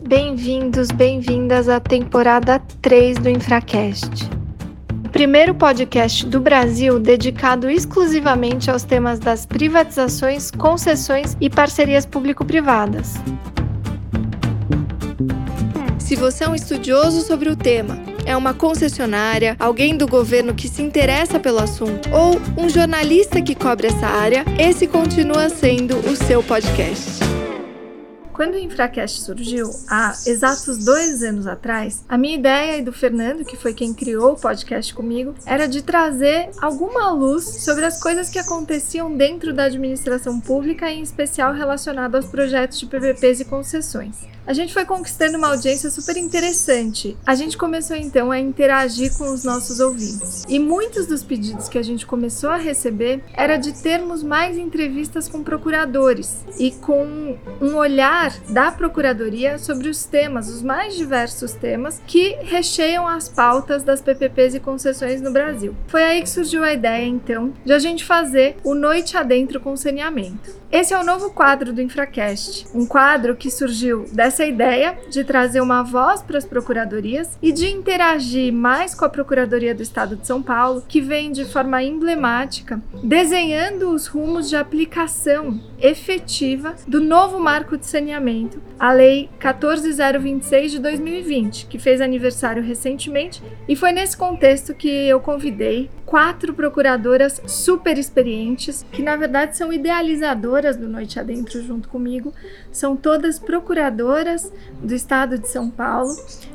Bem-vindos, bem-vindas à temporada 3 do Infracast. O primeiro podcast do Brasil dedicado exclusivamente aos temas das privatizações, concessões e parcerias público-privadas. Se você é um estudioso sobre o tema, é uma concessionária, alguém do governo que se interessa pelo assunto ou um jornalista que cobre essa área, esse continua sendo o seu podcast. Quando o Infracast surgiu, há exatos dois anos atrás, a minha ideia e do Fernando, que foi quem criou o podcast comigo, era de trazer alguma luz sobre as coisas que aconteciam dentro da administração pública, em especial relacionado aos projetos de PPPs e concessões a gente foi conquistando uma audiência super interessante. A gente começou então a interagir com os nossos ouvintes. E muitos dos pedidos que a gente começou a receber era de termos mais entrevistas com procuradores e com um olhar da procuradoria sobre os temas, os mais diversos temas que recheiam as pautas das PPPs e concessões no Brasil. Foi aí que surgiu a ideia então de a gente fazer o Noite Adentro com Saneamento. Esse é o novo quadro do Infracast, um quadro que surgiu dessa ideia de trazer uma voz para as procuradorias e de interagir mais com a Procuradoria do Estado de São Paulo, que vem de forma emblemática desenhando os rumos de aplicação efetiva do novo marco de saneamento, a Lei 14026 de 2020, que fez aniversário recentemente, e foi nesse contexto que eu convidei quatro procuradoras super experientes, que na verdade são idealizadoras do Noite Adentro junto comigo. São todas procuradoras do estado de São Paulo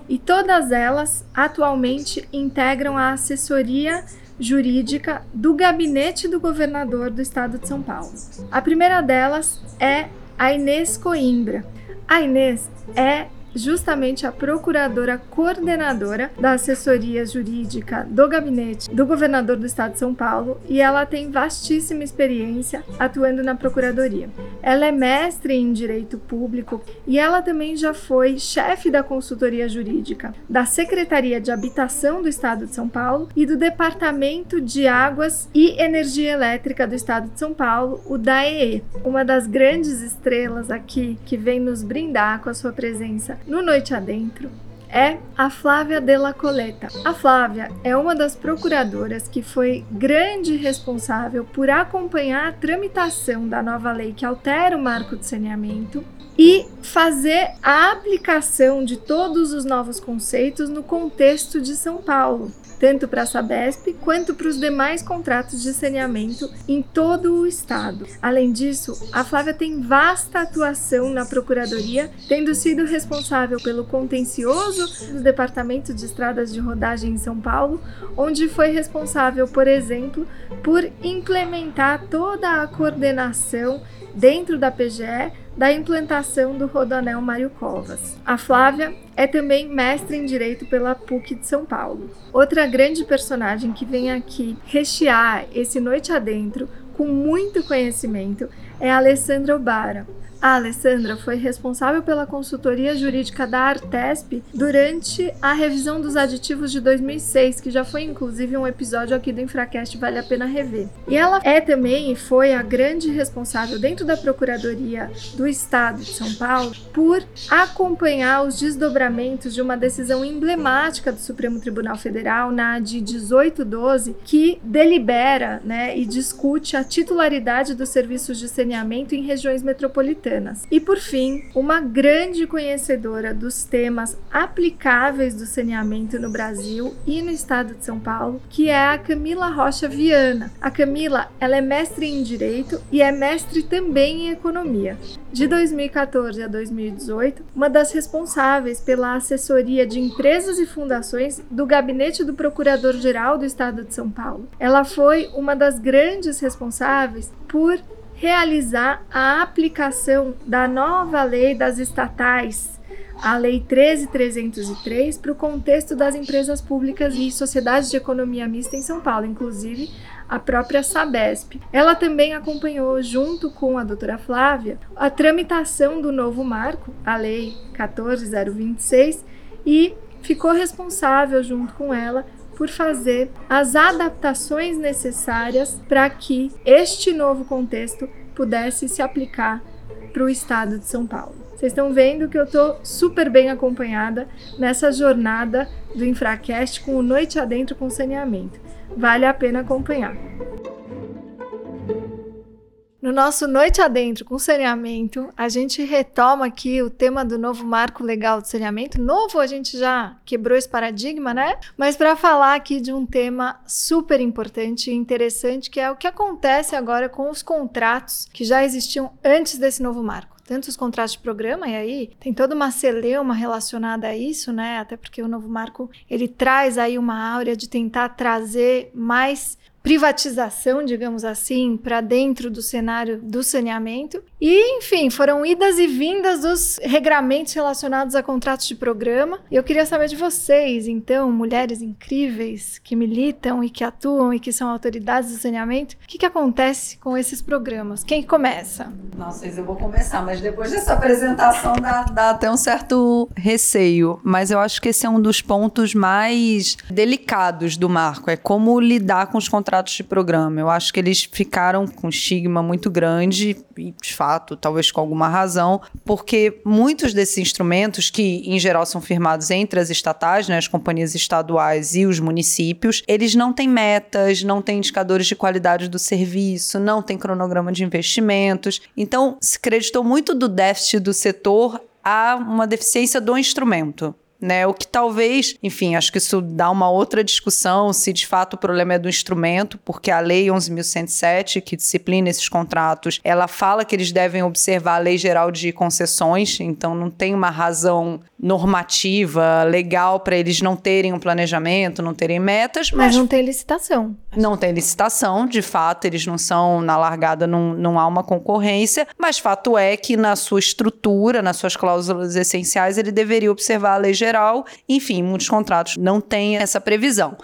e todas elas atualmente integram a assessoria jurídica do gabinete do governador do estado de São Paulo. A primeira delas é a Inês Coimbra. A Inês é justamente a procuradora coordenadora da assessoria jurídica do gabinete do governador do estado de São Paulo e ela tem vastíssima experiência atuando na procuradoria. Ela é mestre em direito público e ela também já foi chefe da consultoria jurídica da Secretaria de Habitação do estado de São Paulo e do Departamento de Águas e Energia Elétrica do estado de São Paulo, o DAEE, uma das grandes estrelas aqui que vem nos brindar com a sua presença no Noite Adentro é a Flávia Della Coleta. A Flávia é uma das procuradoras que foi grande responsável por acompanhar a tramitação da nova lei que altera o marco de saneamento e fazer a aplicação de todos os novos conceitos no contexto de São Paulo tanto para a Sabesp quanto para os demais contratos de saneamento em todo o estado. Além disso, a Flávia tem vasta atuação na Procuradoria, tendo sido responsável pelo contencioso do Departamento de Estradas de Rodagem em São Paulo, onde foi responsável, por exemplo, por implementar toda a coordenação dentro da PGE da implantação do Rodoanel Mário Covas. A Flávia é também mestre em Direito pela PUC de São Paulo. Outra grande personagem que vem aqui rechear esse Noite Adentro com muito conhecimento é a Alessandra Obara. A Alessandra foi responsável pela consultoria jurídica da Artesp durante a revisão dos aditivos de 2006, que já foi inclusive um episódio aqui do Infracast, vale a pena rever. E ela é também e foi a grande responsável dentro da Procuradoria do Estado de São Paulo por acompanhar os desdobramentos de uma decisão emblemática do Supremo Tribunal Federal, na de 1812, que delibera né, e discute a titularidade dos serviços de saneamento em regiões metropolitanas. E por fim, uma grande conhecedora dos temas aplicáveis do saneamento no Brasil e no estado de São Paulo, que é a Camila Rocha Viana. A Camila, ela é mestre em direito e é mestre também em economia. De 2014 a 2018, uma das responsáveis pela assessoria de empresas e fundações do gabinete do Procurador-Geral do Estado de São Paulo. Ela foi uma das grandes responsáveis por realizar a aplicação da nova lei das estatais, a Lei 13303, para o contexto das empresas públicas e sociedades de economia mista em São Paulo, inclusive a própria Sabesp. Ela também acompanhou, junto com a doutora Flávia, a tramitação do novo marco, a Lei 14026, e ficou responsável, junto com ela, por fazer as adaptações necessárias para que este novo contexto pudesse se aplicar para o estado de São Paulo. Vocês estão vendo que eu estou super bem acompanhada nessa jornada do Infracast com o Noite Adentro com Saneamento. Vale a pena acompanhar. No nosso Noite Adentro com Saneamento, a gente retoma aqui o tema do novo marco legal de saneamento. Novo, a gente já quebrou esse paradigma, né? Mas para falar aqui de um tema super importante e interessante, que é o que acontece agora com os contratos que já existiam antes desse novo marco tanto os contratos de programa, e aí tem toda uma celeuma relacionada a isso, né? Até porque o novo marco ele traz aí uma áurea de tentar trazer mais privatização, digamos assim, para dentro do cenário do saneamento. E, enfim, foram idas e vindas dos regramentos relacionados a contratos de programa. E eu queria saber de vocês, então, mulheres incríveis que militam e que atuam e que são autoridades do saneamento, o que, que acontece com esses programas? Quem começa? Não sei se eu vou começar, mas depois dessa apresentação dá, dá até um certo receio. Mas eu acho que esse é um dos pontos mais delicados do marco, é como lidar com os contratos contratos de programa. Eu acho que eles ficaram com um estigma muito grande, e de fato, talvez com alguma razão, porque muitos desses instrumentos, que em geral são firmados entre as estatais, né, as companhias estaduais e os municípios, eles não têm metas, não têm indicadores de qualidade do serviço, não têm cronograma de investimentos. Então, se creditou muito do déficit do setor a uma deficiência do instrumento né? O que talvez, enfim, acho que isso dá uma outra discussão se de fato o problema é do instrumento, porque a lei 11.107, que disciplina esses contratos, ela fala que eles devem observar a lei geral de concessões, então não tem uma razão normativa, legal para eles não terem um planejamento, não terem metas, mas, mas não tem licitação. Não tem licitação, de fato, eles não são na largada, não, não há uma concorrência, mas fato é que na sua estrutura, nas suas cláusulas essenciais, ele deveria observar a lei geral Enfim, muitos contratos não têm essa previsão.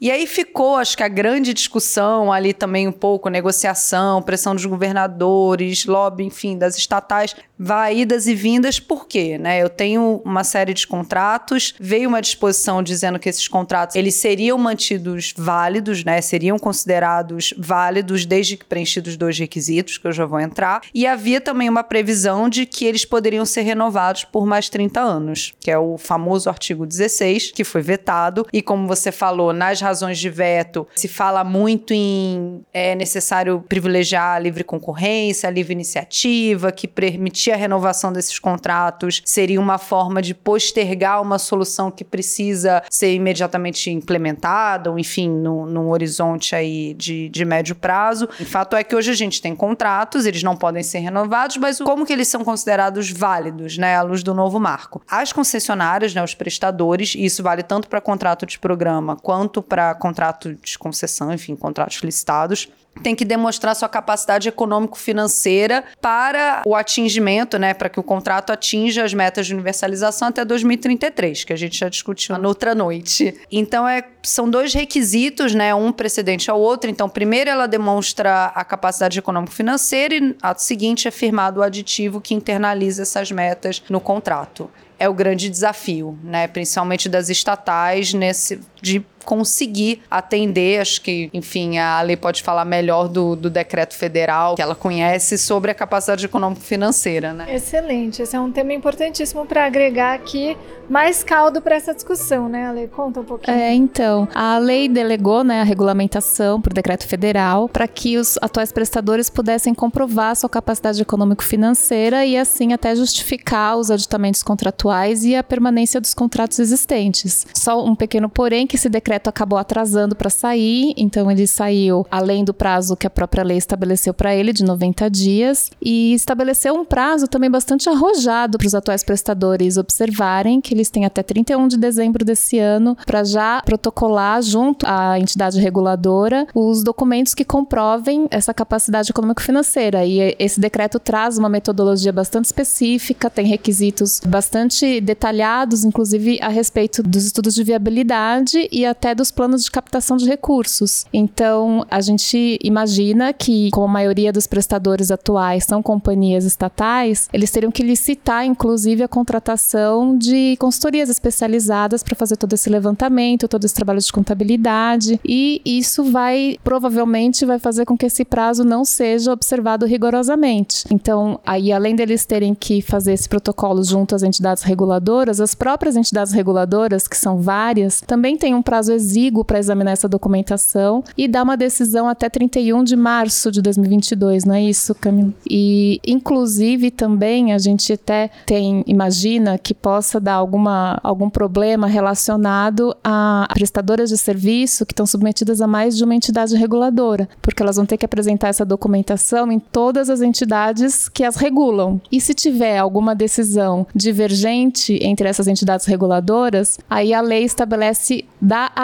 E aí ficou, acho que a grande discussão ali também um pouco, negociação, pressão dos governadores, lobby, enfim, das estatais, vai idas e vindas, por quê? Né? Eu tenho uma série de contratos, veio uma disposição dizendo que esses contratos eles seriam mantidos válidos, né? seriam considerados válidos desde que preenchidos dois requisitos, que eu já vou entrar, e havia também uma previsão de que eles poderiam ser renovados por mais 30 anos, que é o famoso artigo 16, que foi vetado, e como você falou, nas razões de veto se fala muito em é necessário privilegiar a livre concorrência, a livre iniciativa, que permitir a renovação desses contratos seria uma forma de postergar uma solução que precisa ser imediatamente implementada, ou enfim, no, num horizonte aí de, de médio prazo. O fato é que hoje a gente tem contratos, eles não podem ser renovados, mas como que eles são considerados válidos, né, à luz do novo marco? As concessionárias, né, os prestadores, e isso vale tanto para contrato de programa quanto para contrato de concessão, enfim, contratos licitados, tem que demonstrar sua capacidade econômico-financeira para o atingimento, né, para que o contrato atinja as metas de universalização até 2033, que a gente já discutiu na outra noite. Então, é, são dois requisitos, né, um precedente ao outro. Então, primeiro ela demonstra a capacidade econômico-financeira e ato seguinte é firmado o aditivo que internaliza essas metas no contrato. É o grande desafio, né, principalmente das estatais nesse de conseguir atender, acho que, enfim, a lei pode falar melhor do, do decreto federal que ela conhece sobre a capacidade econômico-financeira, né? Excelente, esse é um tema importantíssimo para agregar aqui mais caldo para essa discussão, né, Ale? Conta um pouquinho. É, então, a lei delegou, né, a regulamentação por decreto federal para que os atuais prestadores pudessem comprovar sua capacidade econômico-financeira e assim até justificar os aditamentos contratuais e a permanência dos contratos existentes. Só um pequeno porém que esse decreto decreto acabou atrasando para sair, então ele saiu além do prazo que a própria lei estabeleceu para ele, de 90 dias, e estabeleceu um prazo também bastante arrojado para os atuais prestadores observarem que eles têm até 31 de dezembro desse ano para já protocolar junto à entidade reguladora os documentos que comprovem essa capacidade econômico-financeira. E esse decreto traz uma metodologia bastante específica, tem requisitos bastante detalhados, inclusive a respeito dos estudos de viabilidade e até até dos planos de captação de recursos. Então, a gente imagina que, como a maioria dos prestadores atuais são companhias estatais, eles teriam que licitar, inclusive, a contratação de consultorias especializadas para fazer todo esse levantamento, todo esse trabalho de contabilidade, e isso vai provavelmente vai fazer com que esse prazo não seja observado rigorosamente. Então, aí além deles terem que fazer esse protocolo junto às entidades reguladoras, as próprias entidades reguladoras, que são várias, também têm um prazo exíguo para examinar essa documentação e dar uma decisão até 31 de março de 2022, não é isso, Camila? E inclusive também a gente até tem imagina que possa dar alguma algum problema relacionado a prestadoras de serviço que estão submetidas a mais de uma entidade reguladora, porque elas vão ter que apresentar essa documentação em todas as entidades que as regulam. E se tiver alguma decisão divergente entre essas entidades reguladoras, aí a lei estabelece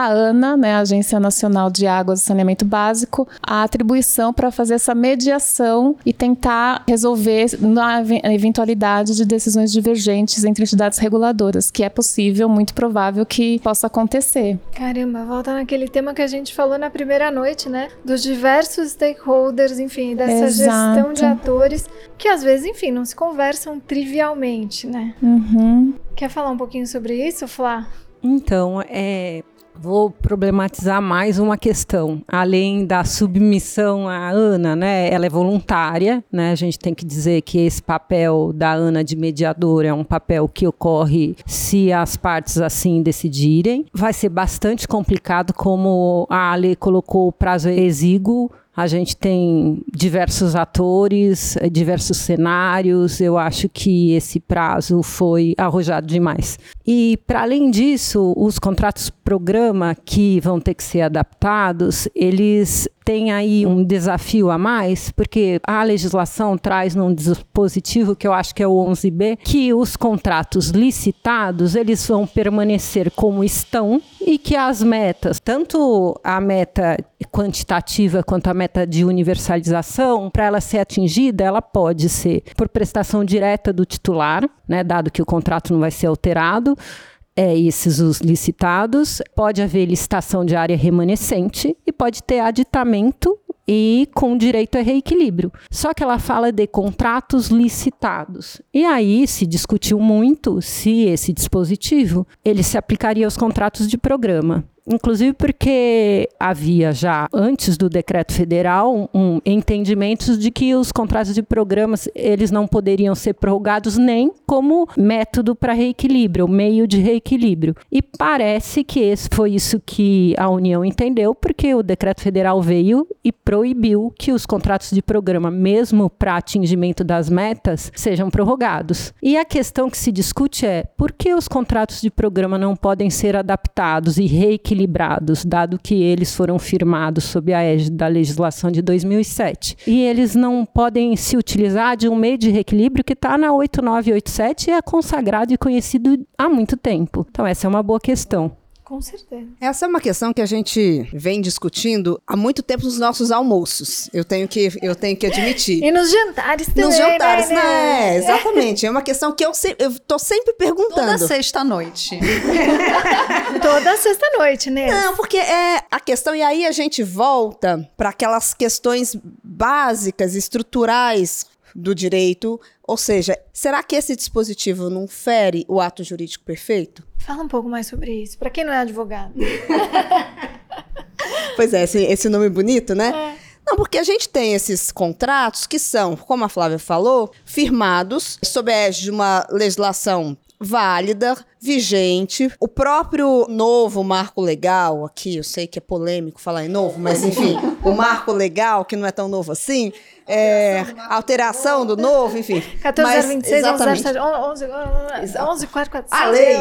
da ANA, né, a Agência Nacional de Águas e Saneamento Básico, a atribuição para fazer essa mediação e tentar resolver na eventualidade de decisões divergentes entre entidades reguladoras, que é possível, muito provável que possa acontecer. Caramba, volta naquele tema que a gente falou na primeira noite, né? Dos diversos stakeholders, enfim, dessa Exato. gestão de atores que às vezes, enfim, não se conversam trivialmente, né? Uhum. Quer falar um pouquinho sobre isso, Flá? Então, é, Vou problematizar mais uma questão, além da submissão à ANA, né? Ela é voluntária, né? A gente tem que dizer que esse papel da ANA de mediadora é um papel que ocorre se as partes assim decidirem. Vai ser bastante complicado, como a Ale colocou o prazo exíguo a gente tem diversos atores, diversos cenários. Eu acho que esse prazo foi arrojado demais. E, para além disso, os contratos programa que vão ter que ser adaptados, eles tem aí um desafio a mais, porque a legislação traz num dispositivo que eu acho que é o 11B, que os contratos licitados, eles vão permanecer como estão e que as metas, tanto a meta quantitativa quanto a meta de universalização, para ela ser atingida, ela pode ser por prestação direta do titular, né, dado que o contrato não vai ser alterado, é, esses os licitados, pode haver licitação de área remanescente e pode ter aditamento e com direito a reequilíbrio. Só que ela fala de contratos licitados. E aí se discutiu muito se esse dispositivo ele se aplicaria aos contratos de programa inclusive porque havia já antes do decreto federal um entendimentos de que os contratos de programas eles não poderiam ser prorrogados nem como método para reequilíbrio, meio de reequilíbrio. E parece que esse foi isso que a União entendeu, porque o decreto federal veio e proibiu que os contratos de programa, mesmo para atingimento das metas, sejam prorrogados. E a questão que se discute é por que os contratos de programa não podem ser adaptados e reequilibrados equilibrados, dado que eles foram firmados sob a égide da legislação de 2007. E eles não podem se utilizar de um meio de reequilíbrio que está na 8987 e é consagrado e conhecido há muito tempo. Então, essa é uma boa questão. Com certeza. Essa é uma questão que a gente vem discutindo há muito tempo nos nossos almoços. Eu tenho que, eu tenho que admitir. E nos jantares também. Nos jantares, né? né? Exatamente. É uma questão que eu, se, eu tô sempre perguntando. Toda sexta-noite. Toda sexta-noite, né? Não, porque é a questão, e aí a gente volta para aquelas questões básicas, estruturais do direito. Ou seja, será que esse dispositivo não fere o ato jurídico perfeito? Fala um pouco mais sobre isso, para quem não é advogado. pois é, esse, esse, nome bonito, né? É. Não, porque a gente tem esses contratos que são, como a Flávia falou, firmados sob a de uma legislação válida, vigente. O próprio novo marco legal, aqui eu sei que é polêmico falar em novo, mas enfim, o marco legal, que não é tão novo assim, é, alteração do novo, enfim. 14.026, 11, 11, 4, 4, A lei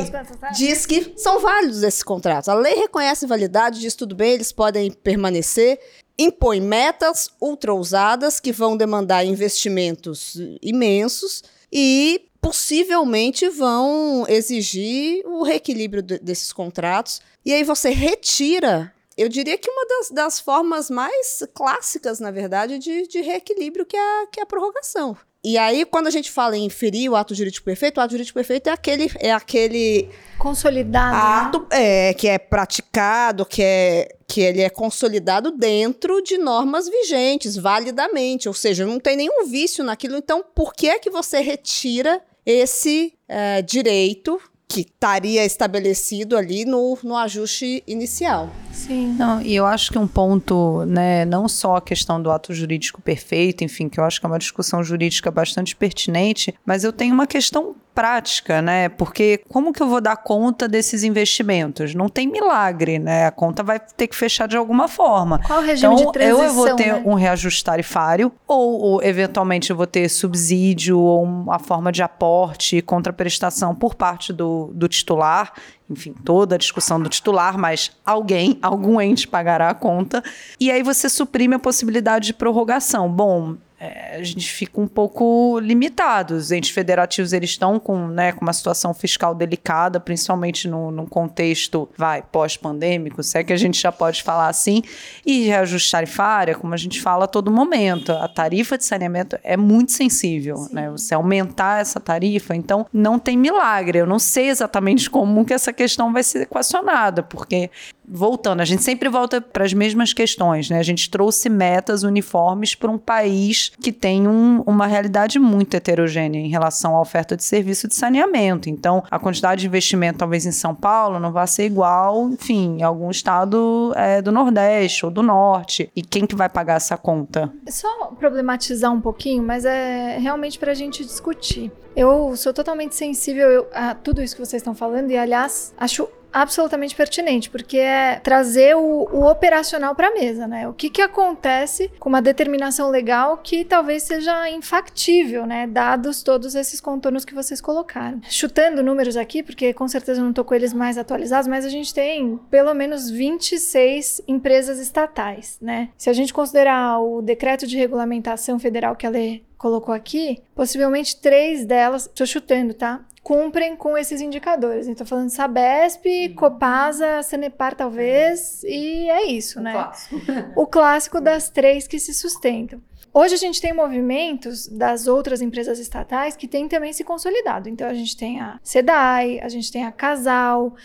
diz que são válidos esses contratos. A lei reconhece validade, diz tudo bem, eles podem permanecer impõe metas ultra ousadas que vão demandar investimentos imensos e possivelmente vão exigir o reequilíbrio de, desses contratos. E aí você retira, eu diria que uma das, das formas mais clássicas, na verdade, de, de reequilíbrio, que é, a, que é a prorrogação. E aí, quando a gente fala em inferir o ato jurídico perfeito, o ato jurídico perfeito é aquele, é aquele Consolidado. né? ato é, que é praticado, que, é, que ele é consolidado dentro de normas vigentes, validamente. Ou seja, não tem nenhum vício naquilo. Então, por que é que você retira esse é, direito que estaria estabelecido ali no, no ajuste inicial? Sim. Não, e eu acho que um ponto, né, não só a questão do ato jurídico perfeito, enfim, que eu acho que é uma discussão jurídica bastante pertinente, mas eu tenho uma questão prática, né? Porque como que eu vou dar conta desses investimentos? Não tem milagre, né? A conta vai ter que fechar de alguma forma. Qual o regime Então, de transição, eu, vou ter né? um reajuste tarifário, ou, ou, eventualmente eu vou ter subsídio ou uma forma de aporte e contraprestação por parte do, do titular. Enfim, toda a discussão do titular, mas alguém, algum ente pagará a conta. E aí você suprime a possibilidade de prorrogação. Bom, é, a gente fica um pouco limitado. Os entes federativos eles estão com, né, com uma situação fiscal delicada, principalmente no, num contexto vai pós-pandêmico, se é que a gente já pode falar assim, e reajuste tarifária, como a gente fala a todo momento. A tarifa de saneamento é muito sensível, né? Você aumentar essa tarifa, então não tem milagre. Eu não sei exatamente como que essa questão vai ser equacionada, porque voltando, a gente sempre volta para as mesmas questões, né? A gente trouxe metas uniformes para um país que tem um, uma realidade muito heterogênea em relação à oferta de serviço de saneamento. Então, a quantidade de investimento, talvez em São Paulo, não vai ser igual, enfim, em algum estado é, do Nordeste ou do Norte. E quem que vai pagar essa conta? Só problematizar um pouquinho, mas é realmente para a gente discutir. Eu sou totalmente sensível a tudo isso que vocês estão falando e, aliás, acho absolutamente pertinente, porque é trazer o, o operacional para a mesa, né? O que, que acontece com uma determinação legal que talvez seja infactível, né? Dados todos esses contornos que vocês colocaram. Chutando números aqui, porque com certeza não estou com eles mais atualizados, mas a gente tem pelo menos 26 empresas estatais, né? Se a gente considerar o decreto de regulamentação federal que a lei colocou aqui, possivelmente três delas, estou chutando, tá? Cumprem com esses indicadores. Então, falando Sabesp, Copasa, Sanepar, talvez, e é isso, né? o clássico das três que se sustentam. Hoje a gente tem movimentos das outras empresas estatais que têm também se consolidado. Então a gente tem a SEDAI, a gente tem a Casal,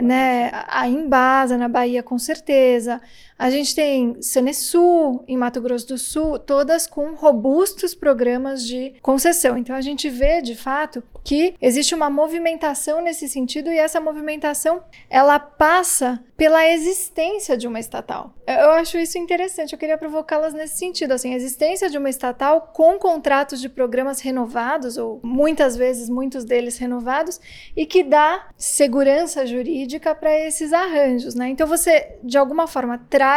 né, a Embasa na Bahia com certeza. A gente tem Sanesul em Mato Grosso do Sul, todas com robustos programas de concessão. Então a gente vê de fato que existe uma movimentação nesse sentido e essa movimentação ela passa pela existência de uma estatal. Eu acho isso interessante, eu queria provocá-las nesse sentido, assim, a existência de uma estatal com contratos de programas renovados ou muitas vezes muitos deles renovados e que dá segurança jurídica para esses arranjos, né? Então você de alguma forma traz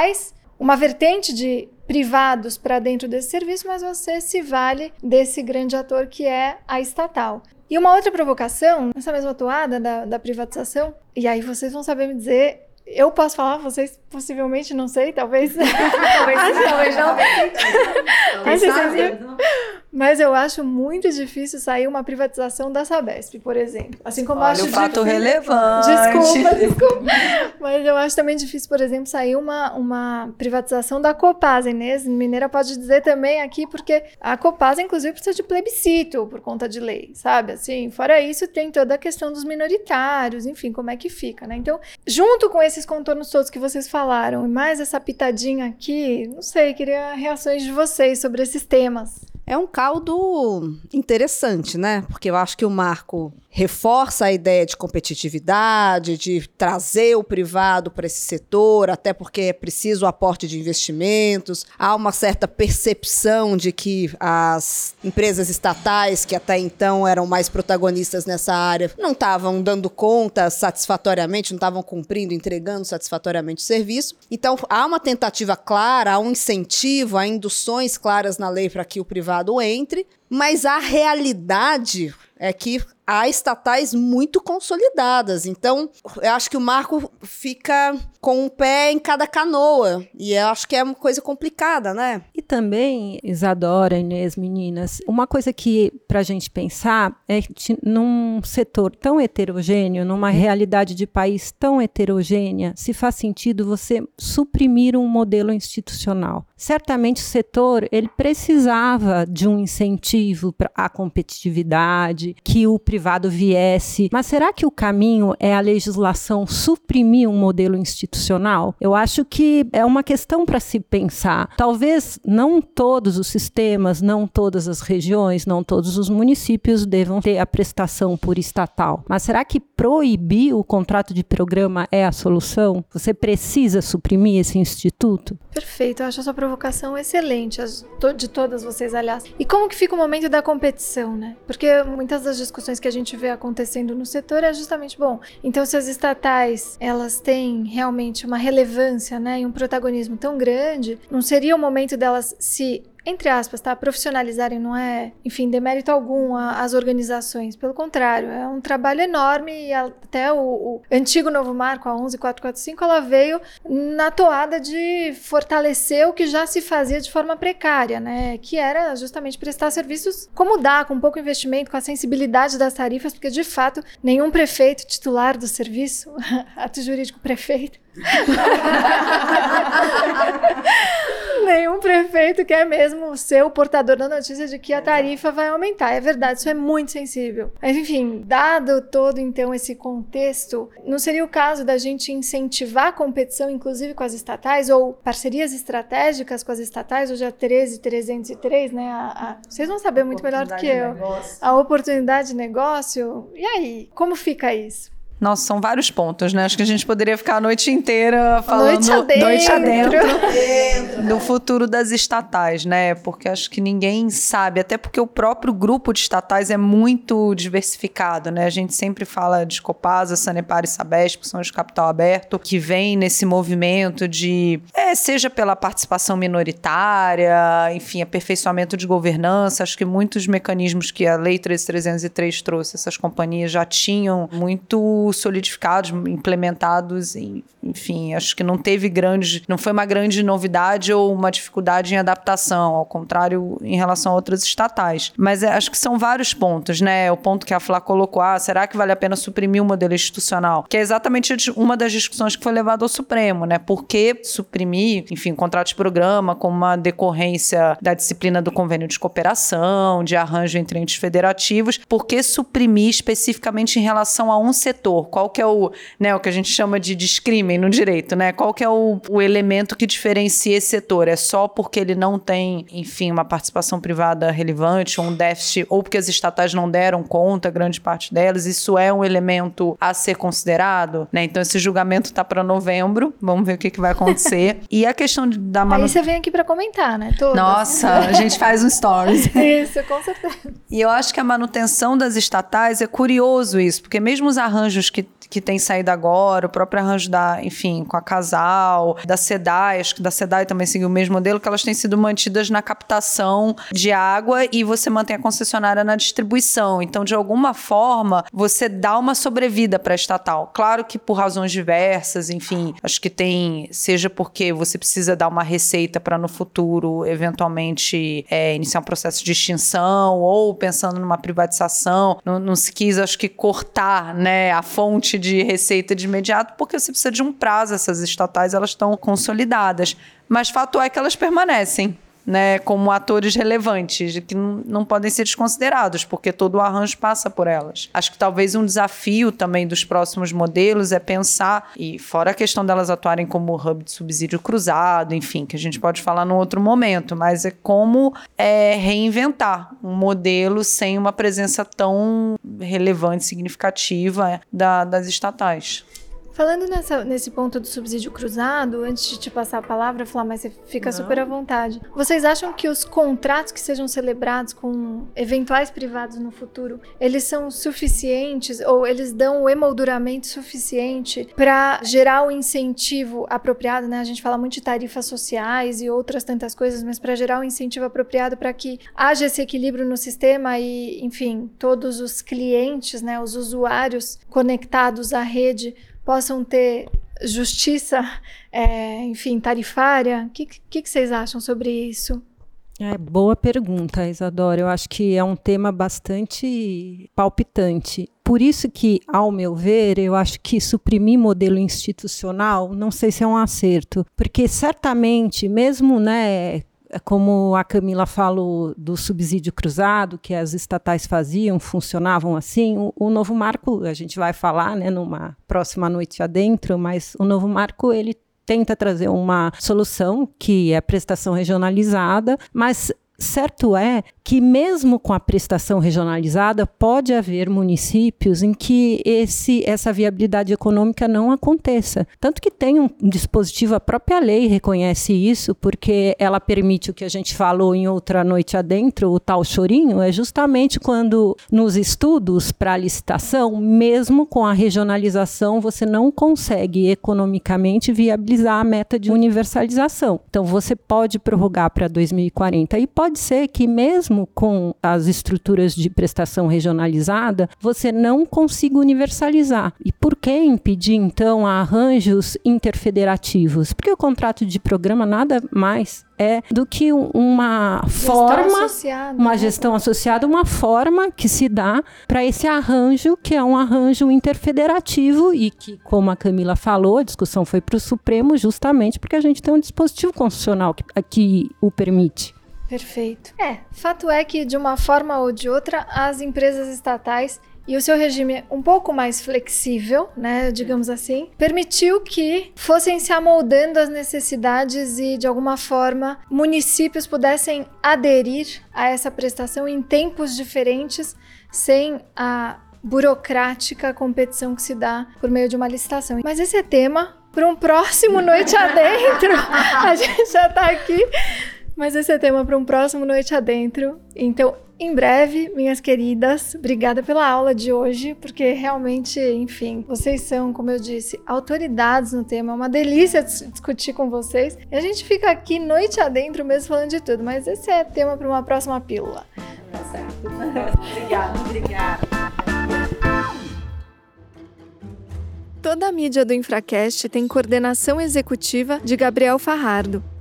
uma vertente de privados para dentro desse serviço, mas você se vale desse grande ator que é a estatal. E uma outra provocação, nessa mesma toada da, da privatização, e aí vocês vão saber me dizer, eu posso falar, vocês possivelmente não sei, talvez. talvez talvez não. Mas, eu acho muito difícil sair uma privatização da Sabesp, por exemplo. Assim como eu Olha acho o fato difícil- relevante. Desculpa, desculpa. Mas eu acho também difícil, por exemplo, sair uma, uma privatização da Copasa. Inês Mineira pode dizer também aqui, porque a Copasa, inclusive, precisa de plebiscito por conta de lei, sabe? Assim, fora isso, tem toda a questão dos minoritários, enfim, como é que fica, né? Então, junto com esses contornos todos que vocês falaram, e mais essa pitadinha aqui, não sei, queria reações de vocês sobre esses temas. É um caldo interessante, né? Porque eu acho que o marco reforça a ideia de competitividade, de trazer o privado para esse setor, até porque é preciso o aporte de investimentos. Há uma certa percepção de que as empresas estatais, que até então eram mais protagonistas nessa área, não estavam dando conta satisfatoriamente, não estavam cumprindo, entregando satisfatoriamente o serviço. Então, há uma tentativa clara, há um incentivo, há induções claras na lei para que o privado entre, mas a realidade é que há estatais muito consolidadas. Então, eu acho que o marco fica com um pé em cada canoa. E eu acho que é uma coisa complicada, né? E também, Isadora, Inês, meninas, uma coisa que para a gente pensar é que num setor tão heterogêneo, numa realidade de país tão heterogênea, se faz sentido você suprimir um modelo institucional. Certamente o setor ele precisava de um incentivo a competitividade, que o privado viesse. Mas será que o caminho é a legislação suprimir um modelo institucional? Eu acho que é uma questão para se pensar. Talvez não todos os sistemas, não todas as regiões, não todos os municípios devam ter a prestação por estatal. Mas será que proibir o contrato de programa é a solução? Você precisa suprimir esse instituto? Perfeito, eu acho essa provocação excelente, de todas vocês, aliás. E como que fica o momento da competição, né? Porque muitas das discussões que a gente vê acontecendo no setor é justamente, bom, então se as estatais, elas têm realmente uma relevância, né, e um protagonismo tão grande, não seria o momento delas se entre aspas, tá? Profissionalizarem não é, enfim, demérito algum às organizações. Pelo contrário, é um trabalho enorme e até o, o antigo novo marco, a 11445, ela veio na toada de fortalecer o que já se fazia de forma precária, né? Que era justamente prestar serviços como dá, com pouco investimento, com a sensibilidade das tarifas, porque de fato nenhum prefeito titular do serviço, ato jurídico prefeito, Nenhum prefeito quer mesmo ser o portador da notícia de que a tarifa vai aumentar. É verdade, isso é muito sensível. Mas, enfim, dado todo então esse contexto, não seria o caso da gente incentivar a competição, inclusive com as estatais, ou parcerias estratégicas com as estatais? Hoje é 13,303, né? A, a, vocês vão saber muito melhor do que eu. A oportunidade de negócio. E aí, como fica isso? Nossa, são vários pontos, né? Acho que a gente poderia ficar a noite inteira falando noite adentro, noite adentro do futuro das estatais, né? Porque acho que ninguém sabe, até porque o próprio grupo de estatais é muito diversificado, né? A gente sempre fala de Copasa, Sanepar e Sabesp, que são os capital aberto, que vem nesse movimento de, é, seja pela participação minoritária, enfim, aperfeiçoamento de governança. Acho que muitos mecanismos que a Lei 13303 trouxe, essas companhias já tinham muito solidificados, implementados, enfim, acho que não teve grande, não foi uma grande novidade ou uma dificuldade em adaptação, ao contrário em relação a outras estatais. Mas é, acho que são vários pontos, né? O ponto que a Flá colocou, ah, será que vale a pena suprimir o modelo institucional? Que é exatamente uma das discussões que foi levada ao Supremo, né? Por que suprimir, enfim, contrato de programa como uma decorrência da disciplina do convênio de cooperação, de arranjo entre entes federativos? Por que suprimir especificamente em relação a um setor? Qual que é o, né, o que a gente chama de discrimen no direito, né? Qual que é o, o elemento que diferencia esse setor? É só porque ele não tem, enfim, uma participação privada relevante, um déficit, ou porque as estatais não deram conta, grande parte delas, isso é um elemento a ser considerado, né? Então esse julgamento tá para novembro, vamos ver o que, que vai acontecer. e a questão da manutenção... Aí você vem aqui para comentar, né? Todas. Nossa, a gente faz um stories. isso, com certeza. E eu acho que a manutenção das estatais é curioso isso, porque mesmo os arranjos que que tem saído agora, o próprio arranjo da, enfim, com a Casal, da SEDAI, acho que da SEDAI também seguiu o mesmo modelo, que elas têm sido mantidas na captação de água e você mantém a concessionária na distribuição. Então, de alguma forma, você dá uma sobrevida para a estatal. Claro que por razões diversas, enfim, acho que tem, seja porque você precisa dar uma receita para no futuro, eventualmente, é, iniciar um processo de extinção ou pensando numa privatização, não, não se quis, acho que, cortar, né, a fonte de receita de imediato, porque você precisa de um prazo. Essas estatais elas estão consolidadas. Mas fato é que elas permanecem. Né, como atores relevantes, que não, podem ser desconsiderados, porque todo o arranjo passa por elas. Acho que talvez um desafio também dos próximos modelos é pensar, e fora a questão delas atuarem como hub de subsídio cruzado, enfim, que a gente pode falar num outro momento, mas é como é, reinventar um modelo sem uma presença tão relevante, significativa da, das estatais. Falando nessa, nesse ponto do subsídio cruzado, antes de te passar a palavra, falar, mas você fica Não. super à vontade. Vocês acham que os contratos que sejam celebrados com eventuais privados no futuro, eles são suficientes ou eles dão o emolduramento suficiente para gerar o incentivo apropriado, né? A gente fala muito de tarifas sociais e outras tantas coisas, mas para gerar o incentivo apropriado para que haja esse equilíbrio no sistema e, enfim, todos os clientes, né, os usuários conectados à rede possam ter justiça, é, enfim, tarifária? O que, que, que vocês acham sobre isso? É, boa pergunta, Isadora. Eu acho que é um tema bastante palpitante. Por isso que, ao meu ver, eu acho que suprimir modelo institucional, não sei se é um acerto, porque certamente, mesmo, né, como a Camila falou do subsídio cruzado, que as estatais faziam, funcionavam assim, o, o novo marco, a gente vai falar né, numa próxima noite adentro, mas o novo marco ele tenta trazer uma solução que é prestação regionalizada, mas certo é que mesmo com a prestação regionalizada, pode haver municípios em que esse, essa viabilidade econômica não aconteça. Tanto que tem um dispositivo, a própria lei reconhece isso, porque ela permite o que a gente falou em outra noite adentro, o tal chorinho, é justamente quando nos estudos para licitação, mesmo com a regionalização, você não consegue economicamente viabilizar a meta de universalização. Então você pode prorrogar para 2040 e pode ser que mesmo mesmo com as estruturas de prestação regionalizada, você não consiga universalizar. E por que impedir, então, arranjos interfederativos? Porque o contrato de programa nada mais é do que uma gestão forma, uma né? gestão associada, uma forma que se dá para esse arranjo, que é um arranjo interfederativo e que, como a Camila falou, a discussão foi para o Supremo justamente porque a gente tem um dispositivo constitucional que, que o permite. Perfeito. É, fato é que de uma forma ou de outra, as empresas estatais e o seu regime um pouco mais flexível, né, digamos assim, permitiu que fossem se amoldando às necessidades e de alguma forma municípios pudessem aderir a essa prestação em tempos diferentes, sem a burocrática competição que se dá por meio de uma licitação. Mas esse é tema para um próximo Noite Adentro. A gente já está aqui mas esse é tema para um próximo Noite Adentro. Então, em breve, minhas queridas, obrigada pela aula de hoje, porque realmente, enfim, vocês são, como eu disse, autoridades no tema. É uma delícia discutir com vocês. E a gente fica aqui noite adentro mesmo falando de tudo, mas esse é tema para uma próxima pílula. Tá certo. obrigada, obrigada. Toda a mídia do Infracast tem coordenação executiva de Gabriel Farrardo.